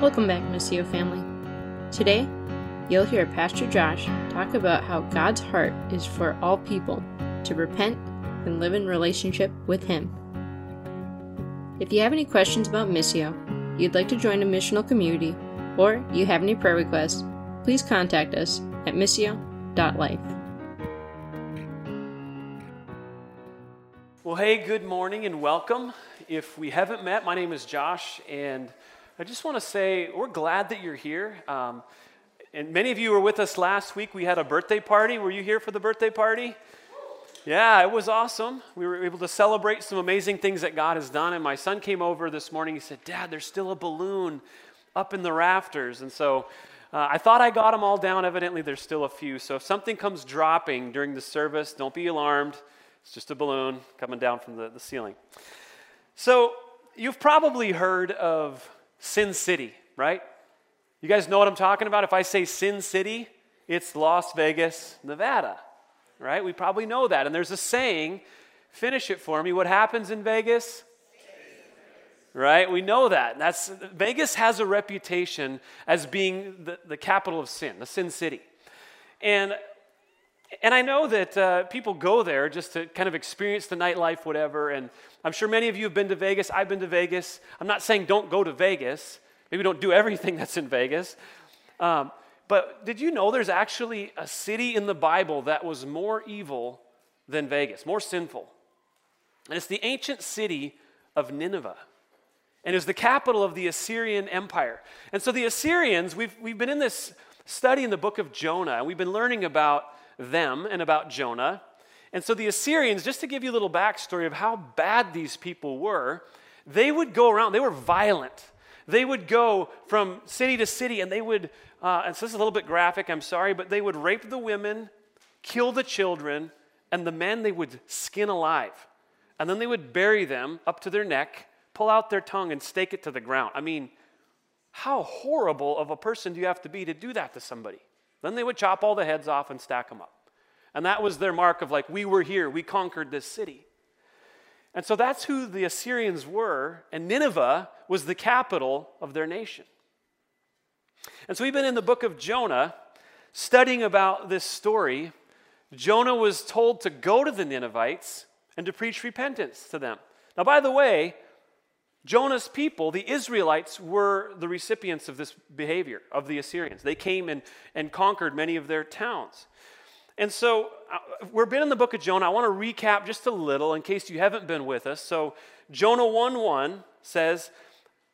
Welcome back, Missio family. Today, you'll hear Pastor Josh talk about how God's heart is for all people to repent and live in relationship with Him. If you have any questions about Missio, you'd like to join a missional community, or you have any prayer requests, please contact us at missio.life. Well, hey, good morning and welcome. If we haven't met, my name is Josh, and I just want to say we're glad that you're here. Um, and many of you were with us last week. We had a birthday party. Were you here for the birthday party? Yeah, it was awesome. We were able to celebrate some amazing things that God has done. And my son came over this morning. He said, Dad, there's still a balloon up in the rafters. And so uh, I thought I got them all down. Evidently, there's still a few. So if something comes dropping during the service, don't be alarmed. It's just a balloon coming down from the, the ceiling. So, you've probably heard of Sin City, right? You guys know what I'm talking about? If I say Sin City, it's Las Vegas, Nevada, right? We probably know that. And there's a saying, finish it for me. What happens in Vegas? Right? We know that. That's Vegas has a reputation as being the, the capital of sin, the sin city. And and I know that uh, people go there just to kind of experience the nightlife, whatever. And I'm sure many of you have been to Vegas. I've been to Vegas. I'm not saying don't go to Vegas. Maybe don't do everything that's in Vegas. Um, but did you know there's actually a city in the Bible that was more evil than Vegas, more sinful? And it's the ancient city of Nineveh. And it was the capital of the Assyrian Empire. And so the Assyrians, we've, we've been in this study in the book of Jonah, and we've been learning about them and about Jonah. And so the Assyrians, just to give you a little backstory of how bad these people were, they would go around, they were violent. They would go from city to city and they would, uh, and so this is a little bit graphic, I'm sorry, but they would rape the women, kill the children, and the men they would skin alive. And then they would bury them up to their neck, pull out their tongue, and stake it to the ground. I mean, how horrible of a person do you have to be to do that to somebody? Then they would chop all the heads off and stack them up. And that was their mark of like, we were here, we conquered this city. And so that's who the Assyrians were, and Nineveh was the capital of their nation. And so we've been in the book of Jonah studying about this story. Jonah was told to go to the Ninevites and to preach repentance to them. Now, by the way, Jonah's people, the Israelites, were the recipients of this behavior of the Assyrians. They came and, and conquered many of their towns. And so uh, we've been in the book of Jonah. I want to recap just a little in case you haven't been with us. So Jonah 1 1 says,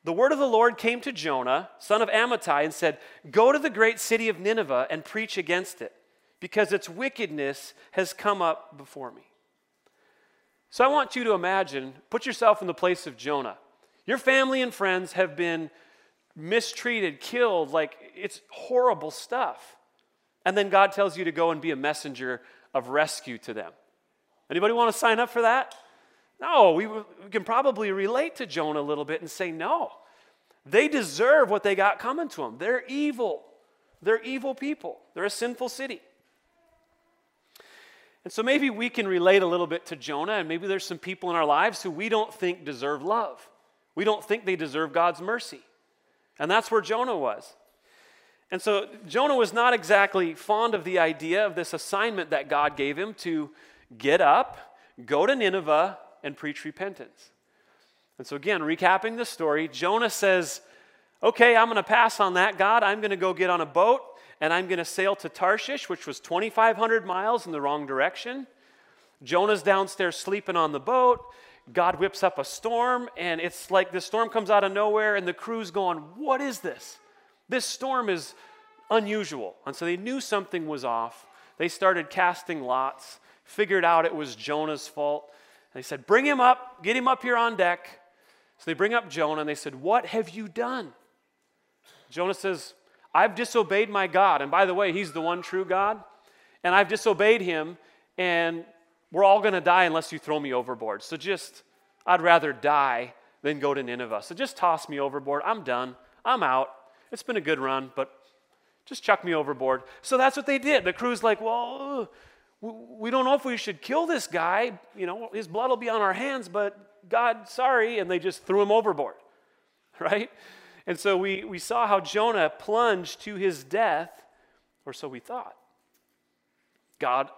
The word of the Lord came to Jonah, son of Amittai, and said, Go to the great city of Nineveh and preach against it, because its wickedness has come up before me. So I want you to imagine, put yourself in the place of Jonah. Your family and friends have been mistreated, killed, like it's horrible stuff. And then God tells you to go and be a messenger of rescue to them. Anybody want to sign up for that? No, we, we can probably relate to Jonah a little bit and say, no, they deserve what they got coming to them. They're evil. They're evil people. They're a sinful city. And so maybe we can relate a little bit to Jonah, and maybe there's some people in our lives who we don't think deserve love. We don't think they deserve God's mercy. And that's where Jonah was. And so Jonah was not exactly fond of the idea of this assignment that God gave him to get up, go to Nineveh, and preach repentance. And so, again, recapping the story, Jonah says, Okay, I'm going to pass on that, God. I'm going to go get on a boat and I'm going to sail to Tarshish, which was 2,500 miles in the wrong direction. Jonah's downstairs sleeping on the boat. God whips up a storm, and it's like the storm comes out of nowhere, and the crew's going, What is this? This storm is unusual. And so they knew something was off. They started casting lots, figured out it was Jonah's fault. They said, Bring him up, get him up here on deck. So they bring up Jonah, and they said, What have you done? Jonah says, I've disobeyed my God. And by the way, he's the one true God. And I've disobeyed him, and we're all going to die unless you throw me overboard. So just, I'd rather die than go to Nineveh. So just toss me overboard. I'm done. I'm out. It's been a good run, but just chuck me overboard. So that's what they did. The crew's like, well, we don't know if we should kill this guy. You know, his blood will be on our hands, but God, sorry. And they just threw him overboard, right? And so we, we saw how Jonah plunged to his death, or so we thought. God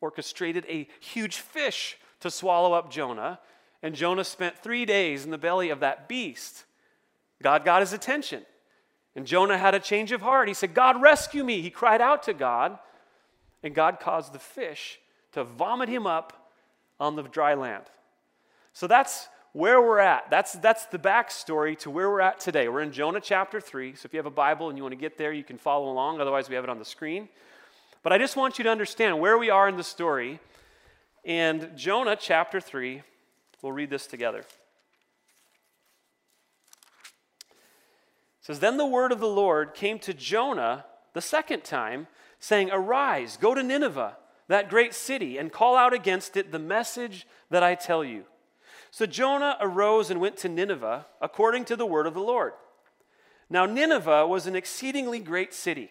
orchestrated a huge fish to swallow up Jonah, and Jonah spent three days in the belly of that beast. God got his attention. And Jonah had a change of heart. He said, God, rescue me. He cried out to God, and God caused the fish to vomit him up on the dry land. So that's where we're at. That's, that's the backstory to where we're at today. We're in Jonah chapter 3. So if you have a Bible and you want to get there, you can follow along. Otherwise, we have it on the screen. But I just want you to understand where we are in the story. And Jonah chapter 3, we'll read this together. It says, Then the word of the Lord came to Jonah the second time, saying, Arise, go to Nineveh, that great city, and call out against it the message that I tell you. So Jonah arose and went to Nineveh according to the word of the Lord. Now, Nineveh was an exceedingly great city,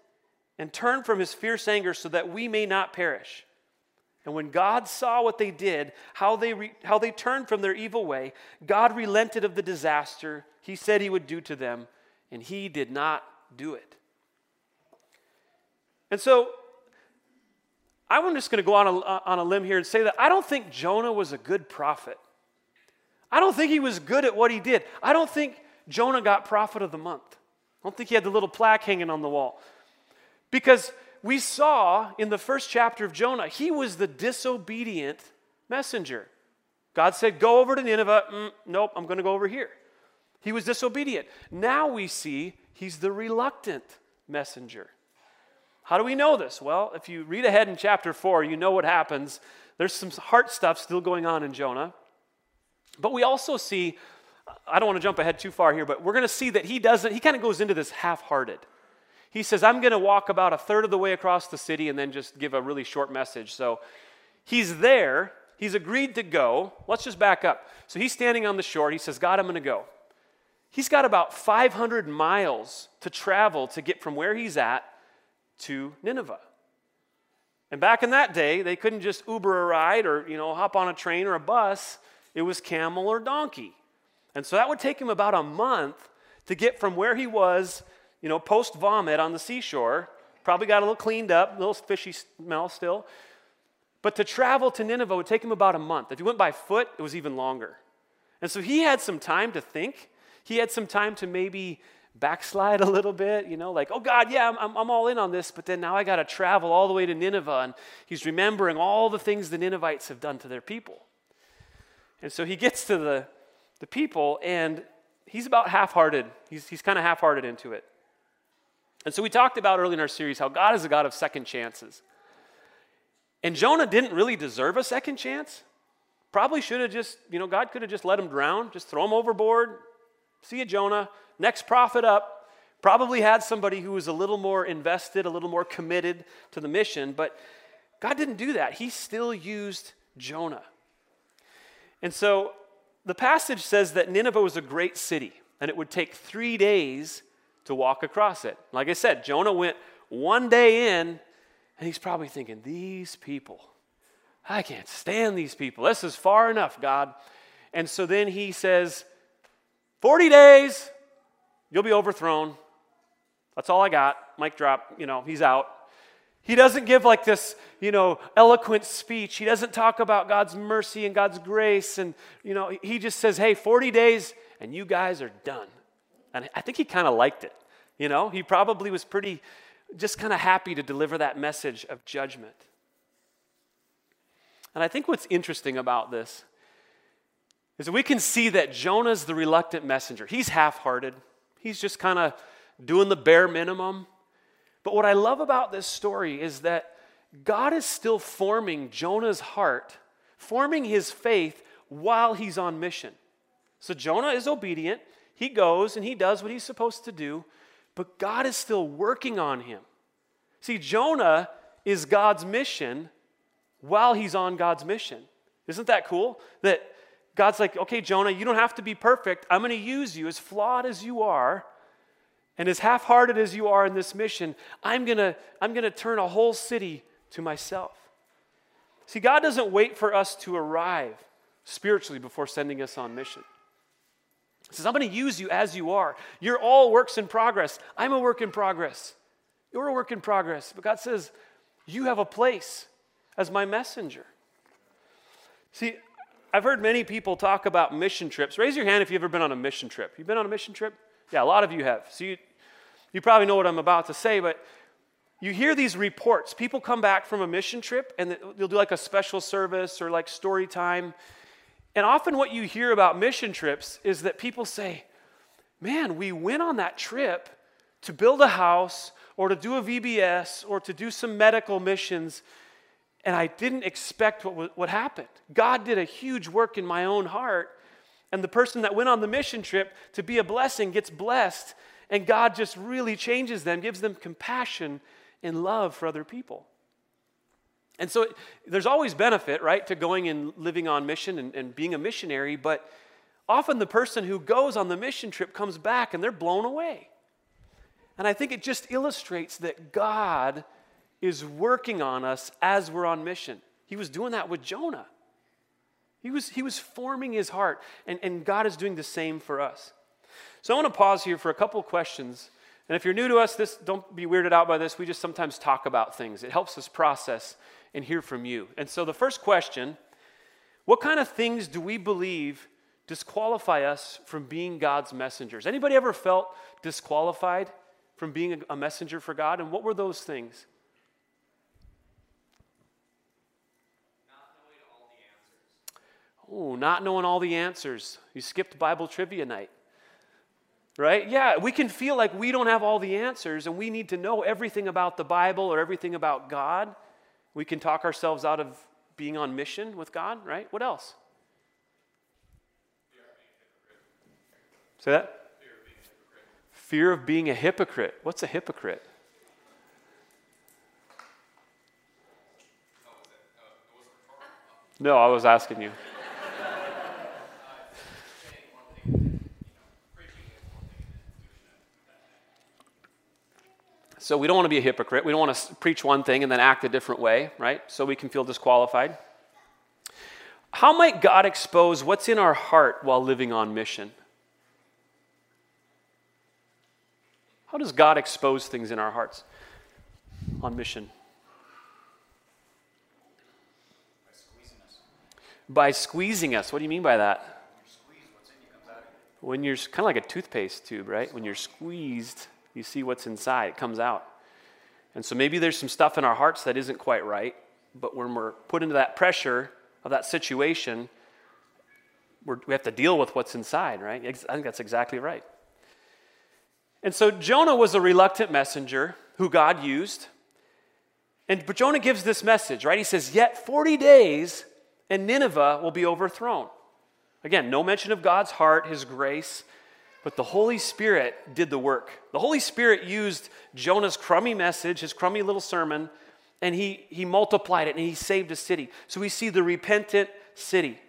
and turn from his fierce anger so that we may not perish. And when God saw what they did, how they, re- how they turned from their evil way, God relented of the disaster he said he would do to them, and he did not do it. And so, I'm just going to go on a, on a limb here and say that I don't think Jonah was a good prophet. I don't think he was good at what he did. I don't think Jonah got prophet of the month. I don't think he had the little plaque hanging on the wall. Because we saw in the first chapter of Jonah, he was the disobedient messenger. God said, Go over to Nineveh. Mm, nope, I'm going to go over here. He was disobedient. Now we see he's the reluctant messenger. How do we know this? Well, if you read ahead in chapter 4, you know what happens. There's some heart stuff still going on in Jonah. But we also see, I don't want to jump ahead too far here, but we're going to see that he doesn't, he kind of goes into this half hearted. He says, I'm going to walk about a third of the way across the city and then just give a really short message. So he's there, he's agreed to go. Let's just back up. So he's standing on the shore. He says, God, I'm going to go. He's got about 500 miles to travel to get from where he's at to Nineveh. And back in that day, they couldn't just Uber a ride or, you know, hop on a train or a bus it was camel or donkey. And so that would take him about a month to get from where he was, you know, post vomit on the seashore. Probably got a little cleaned up, a little fishy smell still. But to travel to Nineveh would take him about a month. If he went by foot, it was even longer. And so he had some time to think. He had some time to maybe backslide a little bit, you know, like, oh God, yeah, I'm, I'm all in on this, but then now I got to travel all the way to Nineveh. And he's remembering all the things the Ninevites have done to their people. And so he gets to the, the people, and he's about half hearted. He's, he's kind of half hearted into it. And so we talked about early in our series how God is a God of second chances. And Jonah didn't really deserve a second chance. Probably should have just, you know, God could have just let him drown, just throw him overboard. See you, Jonah. Next prophet up. Probably had somebody who was a little more invested, a little more committed to the mission, but God didn't do that. He still used Jonah. And so the passage says that Nineveh was a great city, and it would take three days to walk across it. Like I said, Jonah went one day in, and he's probably thinking, These people, I can't stand these people. This is far enough, God. And so then he says, 40 days, you'll be overthrown. That's all I got. Mic drop, you know, he's out. He doesn't give like this, you know, eloquent speech. He doesn't talk about God's mercy and God's grace. And, you know, he just says, hey, 40 days and you guys are done. And I think he kind of liked it. You know, he probably was pretty, just kind of happy to deliver that message of judgment. And I think what's interesting about this is that we can see that Jonah's the reluctant messenger. He's half hearted, he's just kind of doing the bare minimum. But what I love about this story is that God is still forming Jonah's heart, forming his faith while he's on mission. So Jonah is obedient. He goes and he does what he's supposed to do, but God is still working on him. See, Jonah is God's mission while he's on God's mission. Isn't that cool? That God's like, okay, Jonah, you don't have to be perfect. I'm going to use you as flawed as you are and as half hearted as you are in this mission. I'm going to I'm going to turn a whole city to myself. See, God doesn't wait for us to arrive spiritually before sending us on mission. He says, I'm going to use you as you are. You're all works in progress. I'm a work in progress. You're a work in progress. But God says, You have a place as my messenger. See, I've heard many people talk about mission trips. Raise your hand if you've ever been on a mission trip. You've been on a mission trip? Yeah, a lot of you have. So you, you probably know what I'm about to say, but you hear these reports. People come back from a mission trip and they'll do like a special service or like story time. And often what you hear about mission trips is that people say, Man, we went on that trip to build a house or to do a VBS or to do some medical missions, and I didn't expect what, what happened. God did a huge work in my own heart, and the person that went on the mission trip to be a blessing gets blessed, and God just really changes them, gives them compassion and love for other people. And so there's always benefit, right, to going and living on mission and, and being a missionary, but often the person who goes on the mission trip comes back and they're blown away. And I think it just illustrates that God is working on us as we're on mission. He was doing that with Jonah. He was, he was forming his heart, and, and God is doing the same for us. So I want to pause here for a couple questions. And if you're new to us, this, don't be weirded out by this. We just sometimes talk about things. It helps us process and hear from you. And so the first question what kind of things do we believe disqualify us from being God's messengers? Anybody ever felt disqualified from being a messenger for God? And what were those things? Oh, not knowing all the answers. You skipped Bible trivia night. Right? Yeah, we can feel like we don't have all the answers and we need to know everything about the Bible or everything about God. We can talk ourselves out of being on mission with God, right? What else? Say that? Fear of being a hypocrite. What's a hypocrite? No, I was asking you. So we don't want to be a hypocrite. We don't want to preach one thing and then act a different way, right? So we can feel disqualified. How might God expose what's in our heart while living on mission? How does God expose things in our hearts on mission? By squeezing us. By squeezing us. What do you mean by that? When you're kind of like a toothpaste tube, right? When you're squeezed, you see what's inside, it comes out. And so maybe there's some stuff in our hearts that isn't quite right, but when we're put into that pressure of that situation, we have to deal with what's inside, right? I think that's exactly right. And so Jonah was a reluctant messenger who God used. And but Jonah gives this message, right? He says, Yet 40 days and Nineveh will be overthrown. Again, no mention of God's heart, his grace. But the Holy Spirit did the work. The Holy Spirit used Jonah's crummy message, his crummy little sermon, and he, he multiplied it and he saved a city. So we see the repentant city.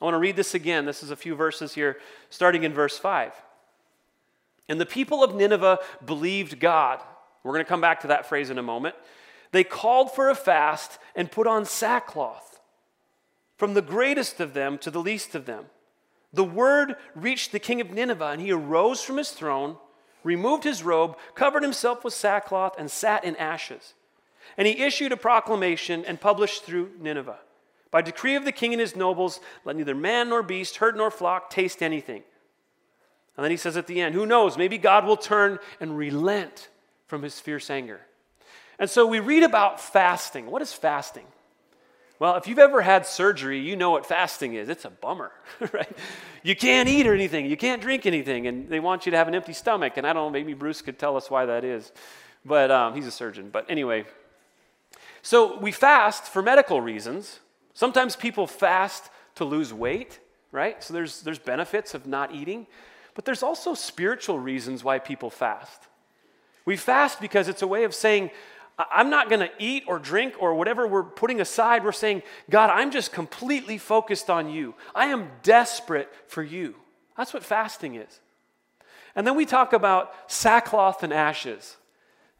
I want to read this again. This is a few verses here, starting in verse 5. And the people of Nineveh believed God. We're going to come back to that phrase in a moment. They called for a fast and put on sackcloth, from the greatest of them to the least of them. The word reached the king of Nineveh, and he arose from his throne, removed his robe, covered himself with sackcloth, and sat in ashes. And he issued a proclamation and published through Nineveh By decree of the king and his nobles, let neither man nor beast, herd nor flock taste anything. And then he says at the end, Who knows? Maybe God will turn and relent from his fierce anger. And so we read about fasting. What is fasting? Well, if you've ever had surgery, you know what fasting is. It's a bummer, right? You can't eat or anything, you can't drink anything, and they want you to have an empty stomach. And I don't know, maybe Bruce could tell us why that is. But um, he's a surgeon. But anyway, so we fast for medical reasons. Sometimes people fast to lose weight, right? So there's, there's benefits of not eating. But there's also spiritual reasons why people fast. We fast because it's a way of saying, I'm not going to eat or drink or whatever we're putting aside. We're saying, God, I'm just completely focused on you. I am desperate for you. That's what fasting is. And then we talk about sackcloth and ashes.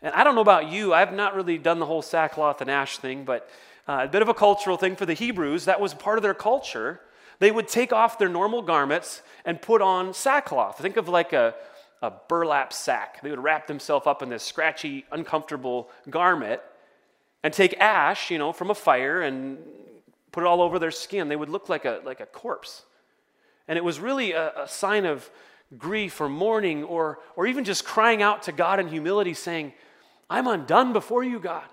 And I don't know about you, I've not really done the whole sackcloth and ash thing, but uh, a bit of a cultural thing for the Hebrews. That was part of their culture. They would take off their normal garments and put on sackcloth. Think of like a, a burlap sack. They would wrap themselves up in this scratchy, uncomfortable garment and take ash, you know, from a fire and put it all over their skin. They would look like a, like a corpse. And it was really a, a sign of grief or mourning or, or even just crying out to God in humility, saying, I'm undone before you, God.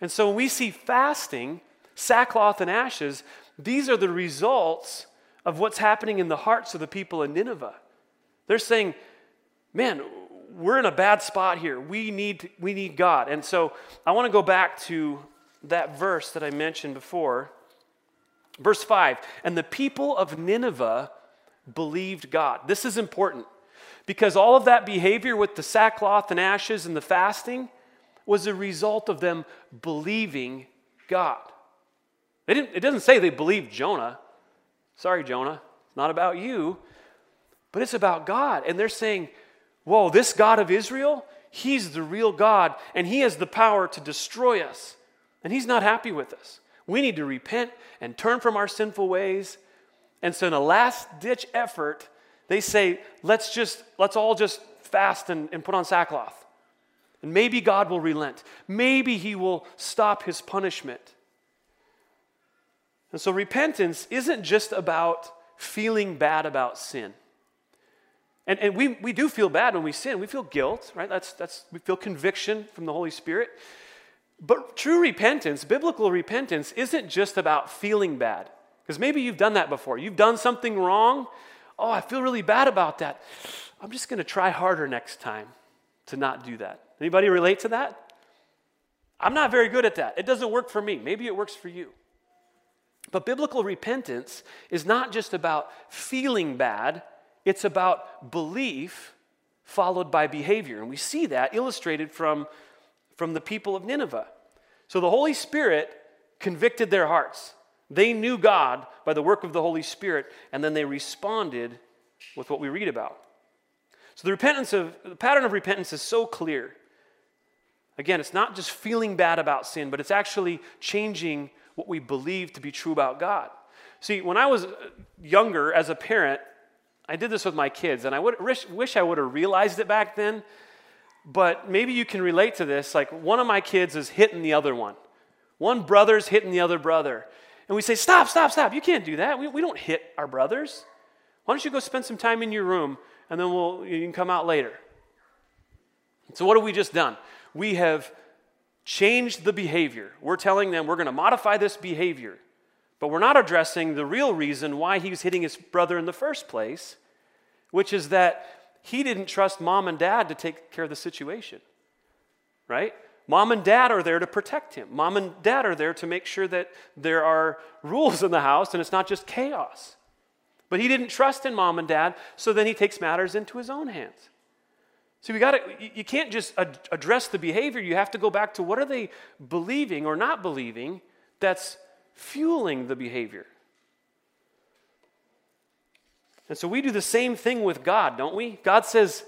And so when we see fasting, sackcloth and ashes, these are the results of what's happening in the hearts of the people in Nineveh. They're saying, man, we're in a bad spot here. We need, we need God. And so I want to go back to that verse that I mentioned before. Verse 5 And the people of Nineveh believed God. This is important because all of that behavior with the sackcloth and ashes and the fasting was a result of them believing God. Didn't, it doesn't say they believed Jonah. Sorry, Jonah, it's not about you, but it's about God. And they're saying, Whoa, this God of Israel, he's the real God, and he has the power to destroy us. And he's not happy with us. We need to repent and turn from our sinful ways. And so, in a last ditch effort, they say, let's just, let's all just fast and, and put on sackcloth. And maybe God will relent. Maybe he will stop his punishment. And so, repentance isn't just about feeling bad about sin. And, and we, we do feel bad when we sin. We feel guilt, right? That's, that's, we feel conviction from the Holy Spirit. But true repentance, biblical repentance, isn't just about feeling bad. Because maybe you've done that before. You've done something wrong. Oh, I feel really bad about that. I'm just going to try harder next time to not do that. Anybody relate to that? I'm not very good at that. It doesn't work for me. Maybe it works for you. But biblical repentance is not just about feeling bad, it's about belief followed by behavior. And we see that illustrated from, from the people of Nineveh. So the Holy Spirit convicted their hearts. They knew God by the work of the Holy Spirit, and then they responded with what we read about. So the repentance of the pattern of repentance is so clear. Again, it's not just feeling bad about sin, but it's actually changing what we believe to be true about God. See, when I was younger as a parent, I did this with my kids, and I would, wish I would have realized it back then. But maybe you can relate to this. Like one of my kids is hitting the other one, one brother's hitting the other brother. And we say, Stop, stop, stop. You can't do that. We, we don't hit our brothers. Why don't you go spend some time in your room and then we'll, you can come out later? So, what have we just done? We have changed the behavior. We're telling them we're going to modify this behavior. But we're not addressing the real reason why he was hitting his brother in the first place, which is that he didn't trust mom and dad to take care of the situation. Right? Mom and dad are there to protect him. Mom and dad are there to make sure that there are rules in the house and it's not just chaos. But he didn't trust in mom and dad, so then he takes matters into his own hands. So we got to you can't just ad- address the behavior, you have to go back to what are they believing or not believing that's fueling the behavior. And so we do the same thing with God, don't we? God says,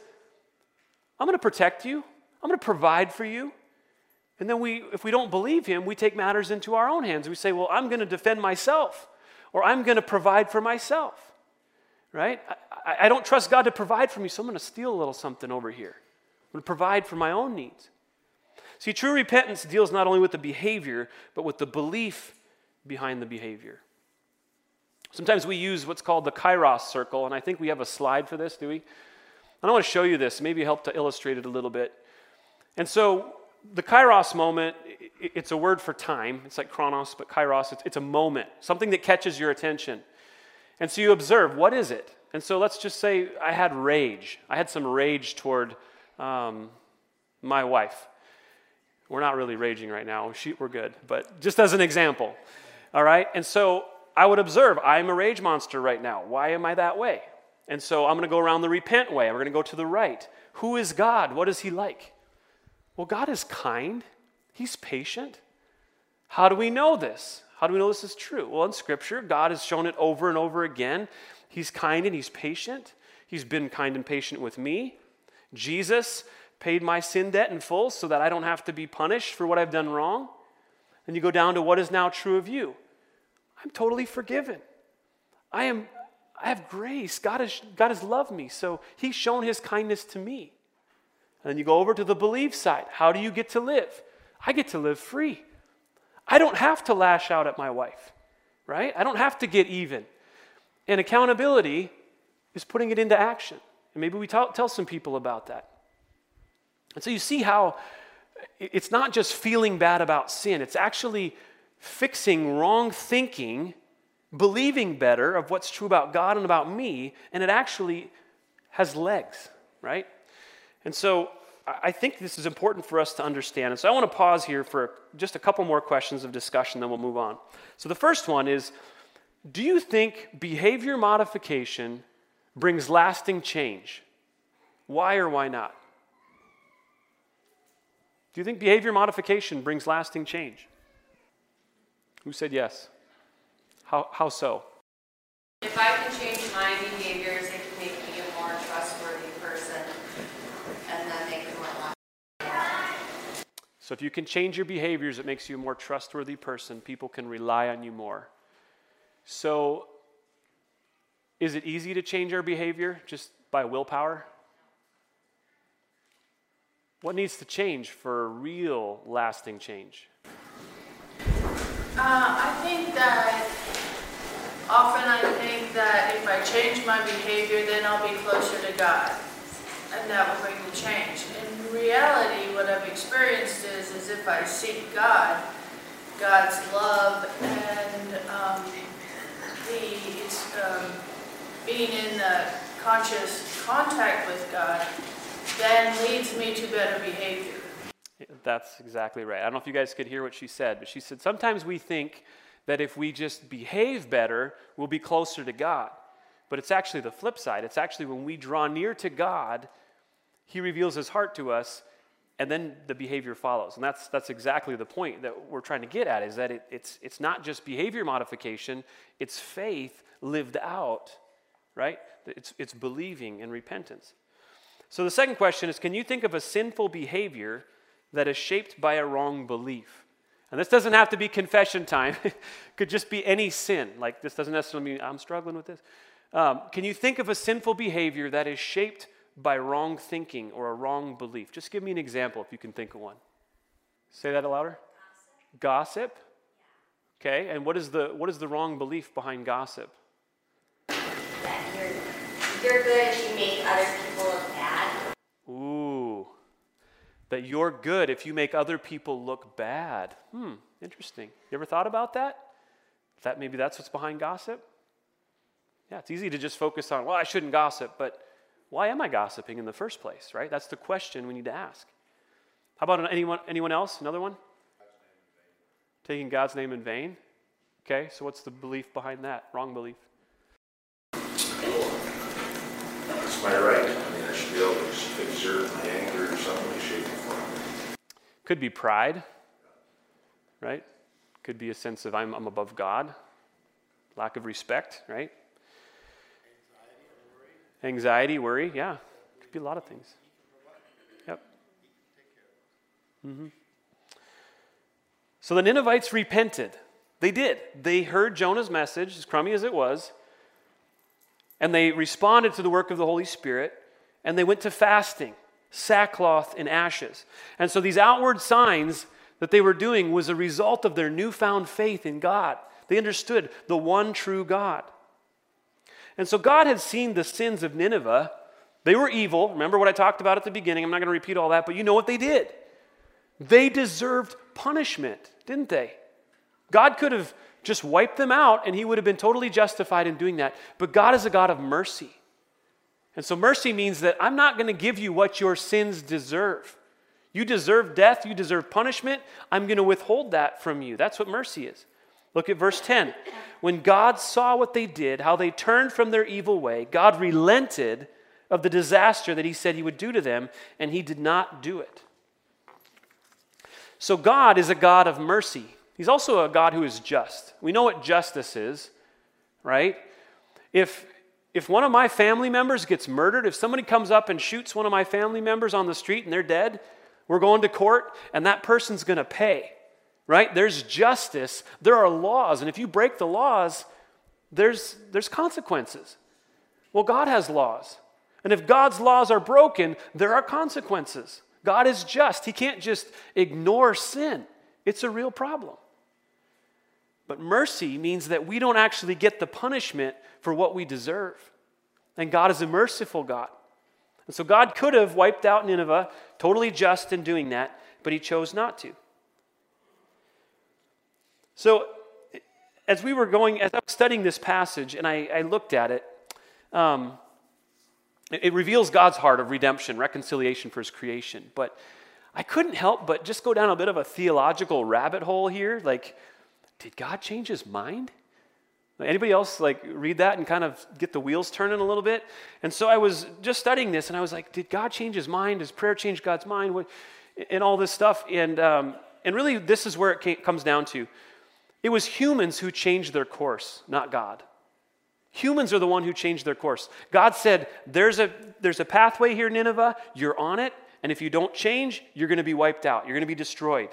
I'm going to protect you, I'm going to provide for you. And then we, if we don't believe him, we take matters into our own hands. We say, well, I'm going to defend myself, or I'm going to provide for myself. Right? I, I don't trust God to provide for me, so I'm going to steal a little something over here. I'm going to provide for my own needs. See, true repentance deals not only with the behavior, but with the belief behind the behavior. Sometimes we use what's called the kairos circle, and I think we have a slide for this, do we? And I want to show you this, maybe help to illustrate it a little bit. And so, the kairos moment, it's a word for time. It's like chronos, but kairos, it's, a moment, something that catches your attention. And so you observe, what is it? And so let's just say I had rage. I had some rage toward um, my wife. We're not really raging right now. She, we're good. But just as an example. All right? And so I would observe, I'm a rage monster right now. Why am I that way? And so I'm going to go around the repent way. We're going to go to the right. Who is God? What is He like? Well, God is kind, He's patient. How do we know this? How do we know this is true? Well, in Scripture, God has shown it over and over again. He's kind and He's patient. He's been kind and patient with me. Jesus paid my sin debt in full so that I don't have to be punished for what I've done wrong. And you go down to what is now true of you. I'm totally forgiven. I am I have grace. God has, God has loved me. So he's shown his kindness to me. And then you go over to the belief side. How do you get to live? I get to live free. I don't have to lash out at my wife, right? I don't have to get even. And accountability is putting it into action. And maybe we tell, tell some people about that. And so you see how it's not just feeling bad about sin, it's actually fixing wrong thinking, believing better of what's true about God and about me, and it actually has legs, right? And so I think this is important for us to understand. And so I want to pause here for just a couple more questions of discussion, then we'll move on. So the first one is Do you think behavior modification brings lasting change? Why or why not? Do you think behavior modification brings lasting change? Who said yes? How, how so? If I can change my behaviors, it can make me a more trustworthy person and then make it more lasting. So if you can change your behaviors, it makes you a more trustworthy person. People can rely on you more. So is it easy to change our behavior just by willpower? What needs to change for real lasting change? Uh, I think that often I think that if I change my behavior, then I'll be closer to God, and that will bring the change. In reality, what I've experienced is, is if I seek God, God's love and um, the um, being in the conscious contact with God then leads me to better behavior. That's exactly right. I don't know if you guys could hear what she said, but she said sometimes we think that if we just behave better, we'll be closer to God. But it's actually the flip side. It's actually when we draw near to God, He reveals His heart to us, and then the behavior follows. And that's, that's exactly the point that we're trying to get at is that it, it's, it's not just behavior modification, it's faith lived out, right? It's, it's believing and repentance. So the second question is Can you think of a sinful behavior that is shaped by a wrong belief? And this doesn't have to be confession time, it could just be any sin. Like, this doesn't necessarily mean I'm struggling with this. Um, can you think of a sinful behavior that is shaped by wrong thinking or a wrong belief? Just give me an example if you can think of one. Say that louder. Gossip. gossip? Okay, and what is the what is the wrong belief behind gossip? That you're, you're good you make other people that you're good if you make other people look bad. Hmm, interesting. You ever thought about that? That maybe that's what's behind gossip? Yeah, it's easy to just focus on, well, I shouldn't gossip, but why am I gossiping in the first place, right? That's the question we need to ask. How about anyone, anyone else? Another one? Taking God's name in vain? Okay, so what's the belief behind that? Wrong belief. That's my right. I mean, I should be able to exert my anger in some way, shape, or form. Could be pride, right? Could be a sense of I'm, I'm above God, lack of respect, right? Anxiety, worry, yeah. Could be a lot of things. Yep. Mm-hmm. So the Ninevites repented. They did. They heard Jonah's message, as crummy as it was, and they responded to the work of the Holy Spirit, and they went to fasting, sackcloth and ashes. And so these outward signs that they were doing was a result of their newfound faith in God. They understood the one true God. And so God had seen the sins of Nineveh. They were evil. Remember what I talked about at the beginning? I'm not going to repeat all that, but you know what they did. They deserved punishment, didn't they? God could have just wiped them out and he would have been totally justified in doing that. But God is a God of mercy. And so mercy means that I'm not going to give you what your sins deserve. You deserve death, you deserve punishment. I'm going to withhold that from you. That's what mercy is. Look at verse 10. When God saw what they did, how they turned from their evil way, God relented of the disaster that he said he would do to them, and he did not do it. So God is a God of mercy. He's also a God who is just. We know what justice is, right? If if one of my family members gets murdered, if somebody comes up and shoots one of my family members on the street and they're dead, we're going to court and that person's going to pay right? There's justice, there are laws, and if you break the laws, there's, there's consequences. Well, God has laws. And if God's laws are broken, there are consequences. God is just. He can't just ignore sin, it's a real problem. But mercy means that we don't actually get the punishment for what we deserve. And God is a merciful God. And so God could have wiped out Nineveh, totally just in doing that, but he chose not to. So, as we were going, as I was studying this passage and I, I looked at it, um, it, it reveals God's heart of redemption, reconciliation for his creation. But I couldn't help but just go down a bit of a theological rabbit hole here. Like, did God change his mind? Anybody else like read that and kind of get the wheels turning a little bit? And so I was just studying this, and I was like, did God change His mind? Does prayer change God's mind? And all this stuff, and um, and really, this is where it came, comes down to. It was humans who changed their course, not God. Humans are the one who changed their course. God said, there's a, there's a pathway here, Nineveh, you're on it, and if you don't change, you're going to be wiped out, you're going to be destroyed.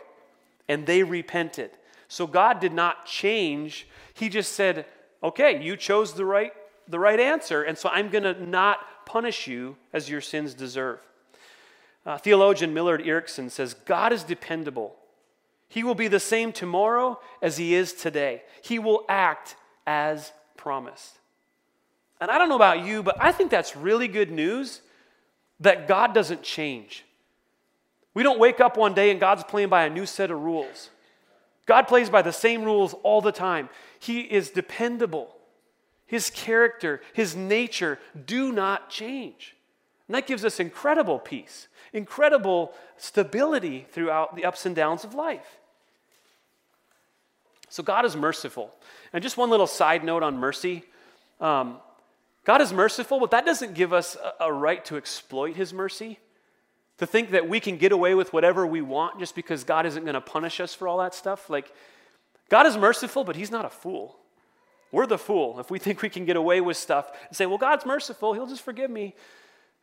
And they repented. So God did not change. He just said, okay, you chose the right, the right answer, and so I'm going to not punish you as your sins deserve. Uh, theologian Millard Erickson says, God is dependable. He will be the same tomorrow as he is today. He will act as promised. And I don't know about you, but I think that's really good news that God doesn't change. We don't wake up one day and God's playing by a new set of rules. God plays by the same rules all the time. He is dependable. His character, his nature do not change. And that gives us incredible peace, incredible stability throughout the ups and downs of life. So God is merciful. And just one little side note on mercy um, God is merciful, but that doesn't give us a, a right to exploit his mercy. To think that we can get away with whatever we want just because God isn't going to punish us for all that stuff. Like, God is merciful, but he's not a fool. We're the fool if we think we can get away with stuff and say, well, God's merciful, he'll just forgive me.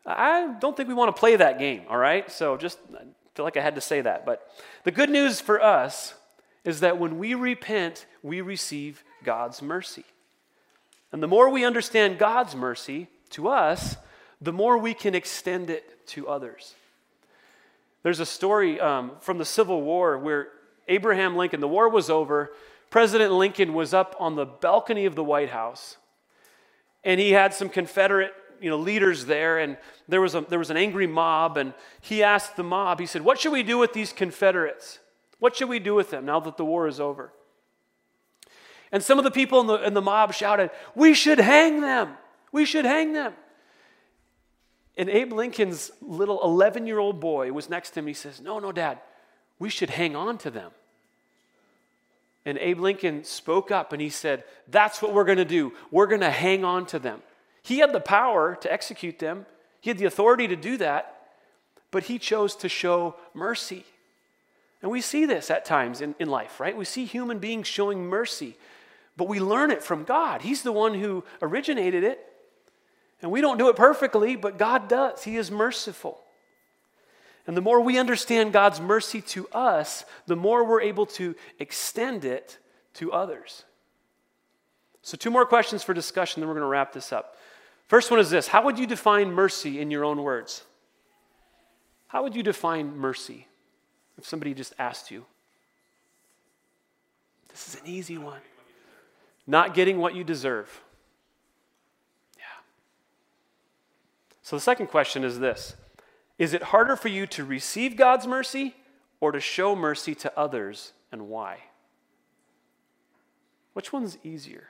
I don't think we want to play that game, all right? So just I feel like I had to say that. But the good news for us is that when we repent, we receive God's mercy. And the more we understand God's mercy to us, the more we can extend it to others. There's a story um, from the Civil War where Abraham Lincoln, the war was over, President Lincoln was up on the balcony of the White House, and he had some Confederate you know, leaders there, and there was, a, there was an angry mob, and he asked the mob, he said, What should we do with these Confederates? What should we do with them now that the war is over? And some of the people in the, in the mob shouted, We should hang them. We should hang them. And Abe Lincoln's little 11 year old boy was next to him. He says, No, no, Dad, we should hang on to them. And Abe Lincoln spoke up and he said, That's what we're going to do. We're going to hang on to them. He had the power to execute them, he had the authority to do that, but he chose to show mercy. And we see this at times in, in life, right? We see human beings showing mercy, but we learn it from God. He's the one who originated it. And we don't do it perfectly, but God does. He is merciful. And the more we understand God's mercy to us, the more we're able to extend it to others. So, two more questions for discussion, then we're going to wrap this up. First one is this How would you define mercy in your own words? How would you define mercy? If somebody just asked you, this is an easy one. Not getting what you deserve. So the second question is this Is it harder for you to receive God's mercy or to show mercy to others, and why? Which one's easier?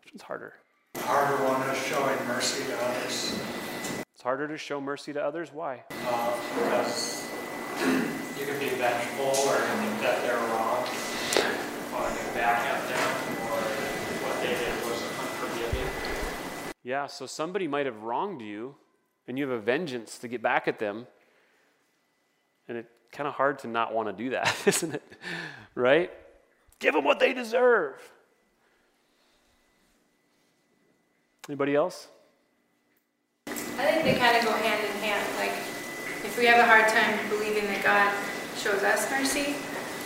Which one's harder? The harder one is showing mercy to others It's harder to show mercy to others. Why? uh, because you can be vengeful or you think that they're wrong, pointing back at them, or what they did was unforgiving. Yeah, so somebody might have wronged you, and you have a vengeance to get back at them. And it's kind of hard to not want to do that, isn't it? Right? Give them what they deserve. Anybody else? I think they kind of go hand in hand. Like, if we have a hard time believing that God shows us mercy,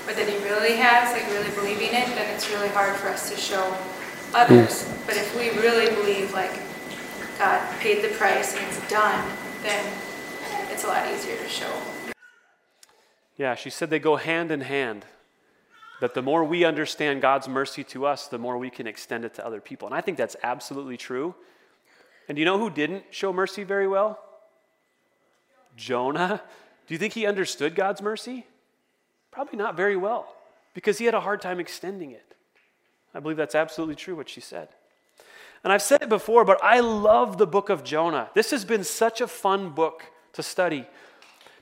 or that He really has, like really believing it, then it's really hard for us to show others. Mm. But if we really believe, like, God paid the price and it's done, then it's a lot easier to show. Yeah, she said they go hand in hand. That the more we understand God's mercy to us, the more we can extend it to other people. And I think that's absolutely true. And do you know who didn't show mercy very well? Jonah. Do you think he understood God's mercy? Probably not very well, because he had a hard time extending it. I believe that's absolutely true what she said. And I've said it before, but I love the book of Jonah. This has been such a fun book to study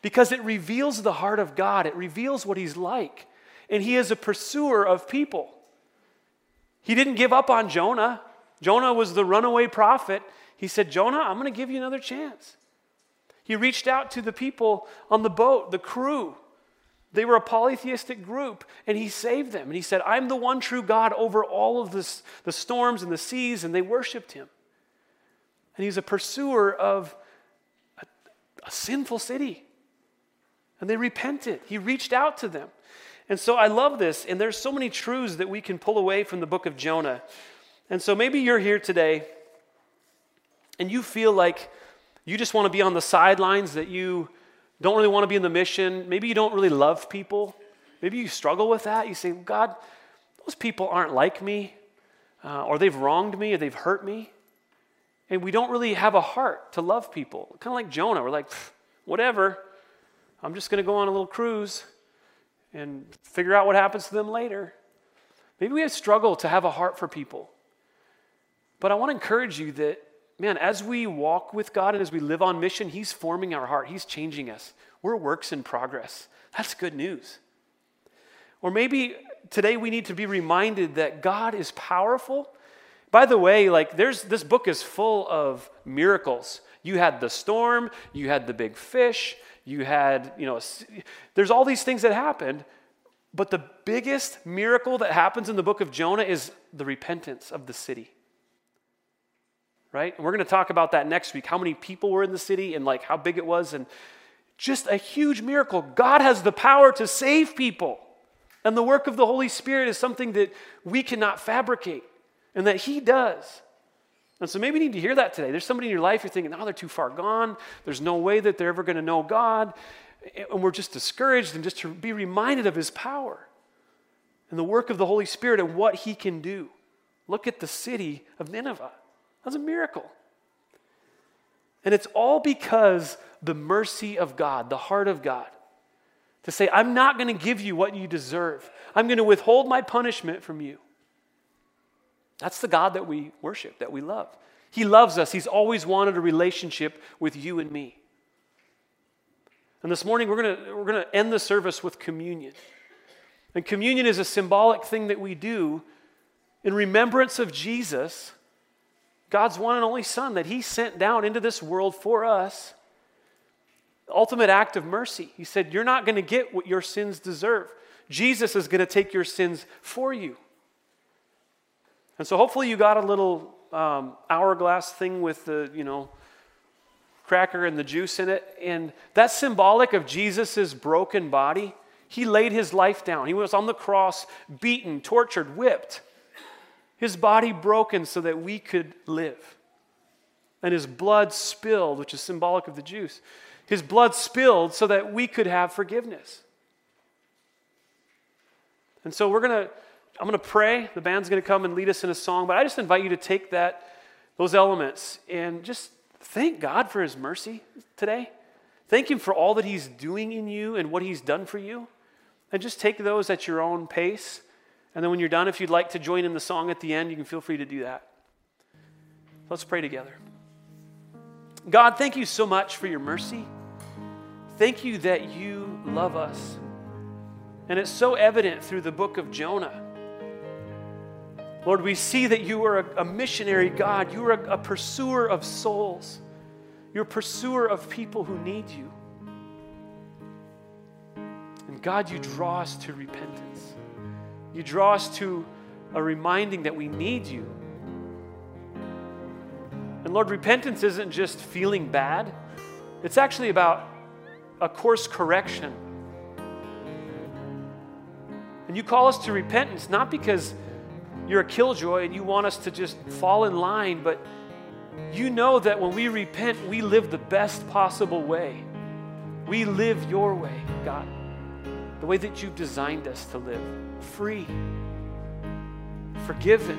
because it reveals the heart of God, it reveals what he's like. And he is a pursuer of people. He didn't give up on Jonah. Jonah was the runaway prophet. He said, Jonah, I'm going to give you another chance. He reached out to the people on the boat, the crew. They were a polytheistic group, and he saved them. And he said, I'm the one true God over all of this, the storms and the seas, and they worshiped him. And he's a pursuer of a, a sinful city. And they repented. He reached out to them. And so I love this, and there's so many truths that we can pull away from the book of Jonah. And so maybe you're here today and you feel like you just want to be on the sidelines, that you don't really want to be in the mission. Maybe you don't really love people. Maybe you struggle with that. You say, God, those people aren't like me, uh, or they've wronged me, or they've hurt me. And we don't really have a heart to love people. Kind of like Jonah. We're like, whatever. I'm just going to go on a little cruise and figure out what happens to them later. Maybe we have struggled to have a heart for people. But I want to encourage you that, man, as we walk with God and as we live on mission, He's forming our heart, He's changing us. We're works in progress. That's good news. Or maybe today we need to be reminded that God is powerful. By the way, like there's this book is full of miracles. You had the storm, you had the big fish, you had, you know, there's all these things that happened, but the biggest miracle that happens in the book of Jonah is the repentance of the city. Right? And we're going to talk about that next week how many people were in the city and like how big it was and just a huge miracle. God has the power to save people. And the work of the Holy Spirit is something that we cannot fabricate and that He does. And so maybe you need to hear that today. There's somebody in your life you're thinking, oh, they're too far gone. There's no way that they're ever going to know God. And we're just discouraged and just to be reminded of His power and the work of the Holy Spirit and what He can do. Look at the city of Nineveh. That's a miracle. And it's all because the mercy of God, the heart of God, to say, I'm not going to give you what you deserve. I'm going to withhold my punishment from you. That's the God that we worship, that we love. He loves us. He's always wanted a relationship with you and me. And this morning, we're going to, we're going to end the service with communion. And communion is a symbolic thing that we do in remembrance of Jesus, God's one and only Son, that He sent down into this world for us. Ultimate act of mercy. He said, You're not going to get what your sins deserve. Jesus is going to take your sins for you. And so hopefully you got a little um, hourglass thing with the, you know, cracker and the juice in it. And that's symbolic of Jesus' broken body. He laid his life down. He was on the cross, beaten, tortured, whipped. His body broken so that we could live. And his blood spilled, which is symbolic of the juice. His blood spilled so that we could have forgiveness. And so we're going to I'm going to pray. The band's going to come and lead us in a song, but I just invite you to take that those elements and just thank God for his mercy today. Thank him for all that he's doing in you and what he's done for you. And just take those at your own pace. And then when you're done, if you'd like to join in the song at the end, you can feel free to do that. Let's pray together. God, thank you so much for your mercy. Thank you that you love us. And it's so evident through the book of Jonah. Lord, we see that you are a, a missionary God. You are a, a pursuer of souls. You're a pursuer of people who need you. And God, you draw us to repentance. You draw us to a reminding that we need you. And Lord, repentance isn't just feeling bad, it's actually about a course correction. And you call us to repentance not because you're a killjoy and you want us to just fall in line, but you know that when we repent, we live the best possible way. We live your way, God, the way that you've designed us to live free, forgiven,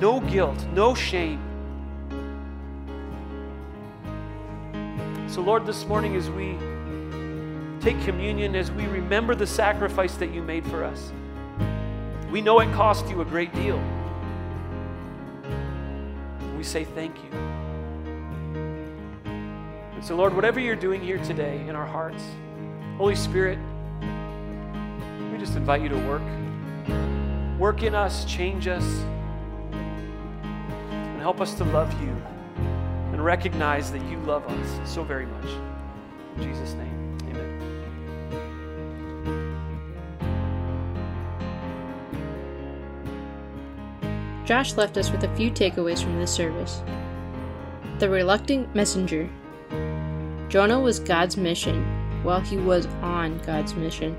no guilt, no shame. So, Lord, this morning as we take communion, as we remember the sacrifice that you made for us, we know it cost you a great deal. We say thank you. And so, Lord, whatever you're doing here today in our hearts, Holy Spirit, just invite you to work. Work in us, change us, and help us to love you and recognize that you love us so very much. In Jesus' name, amen. Josh left us with a few takeaways from this service. The reluctant messenger. Jonah was God's mission while he was on God's mission.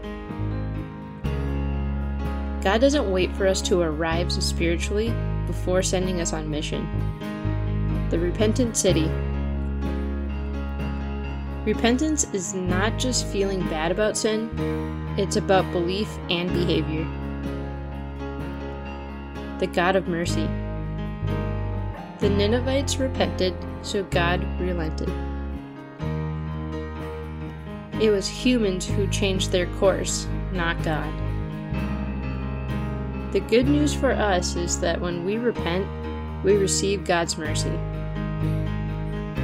God doesn't wait for us to arrive spiritually before sending us on mission. The repentant city. Repentance is not just feeling bad about sin, it's about belief and behavior. The God of mercy. The Ninevites repented, so God relented. It was humans who changed their course, not God. The good news for us is that when we repent, we receive God's mercy.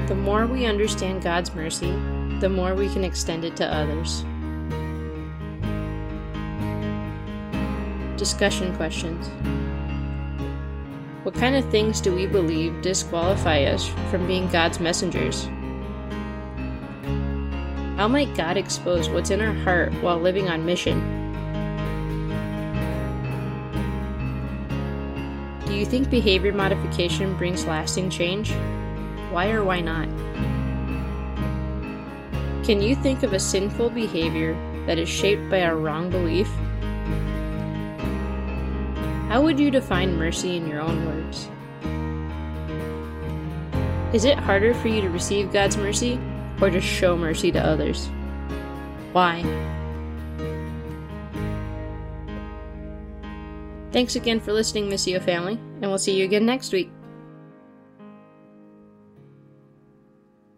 The more we understand God's mercy, the more we can extend it to others. Discussion questions What kind of things do we believe disqualify us from being God's messengers? How might God expose what's in our heart while living on mission? You think behavior modification brings lasting change? Why or why not? Can you think of a sinful behavior that is shaped by a wrong belief? How would you define mercy in your own words? Is it harder for you to receive God's mercy or to show mercy to others? Why? Thanks again for listening, Missio family, and we'll see you again next week.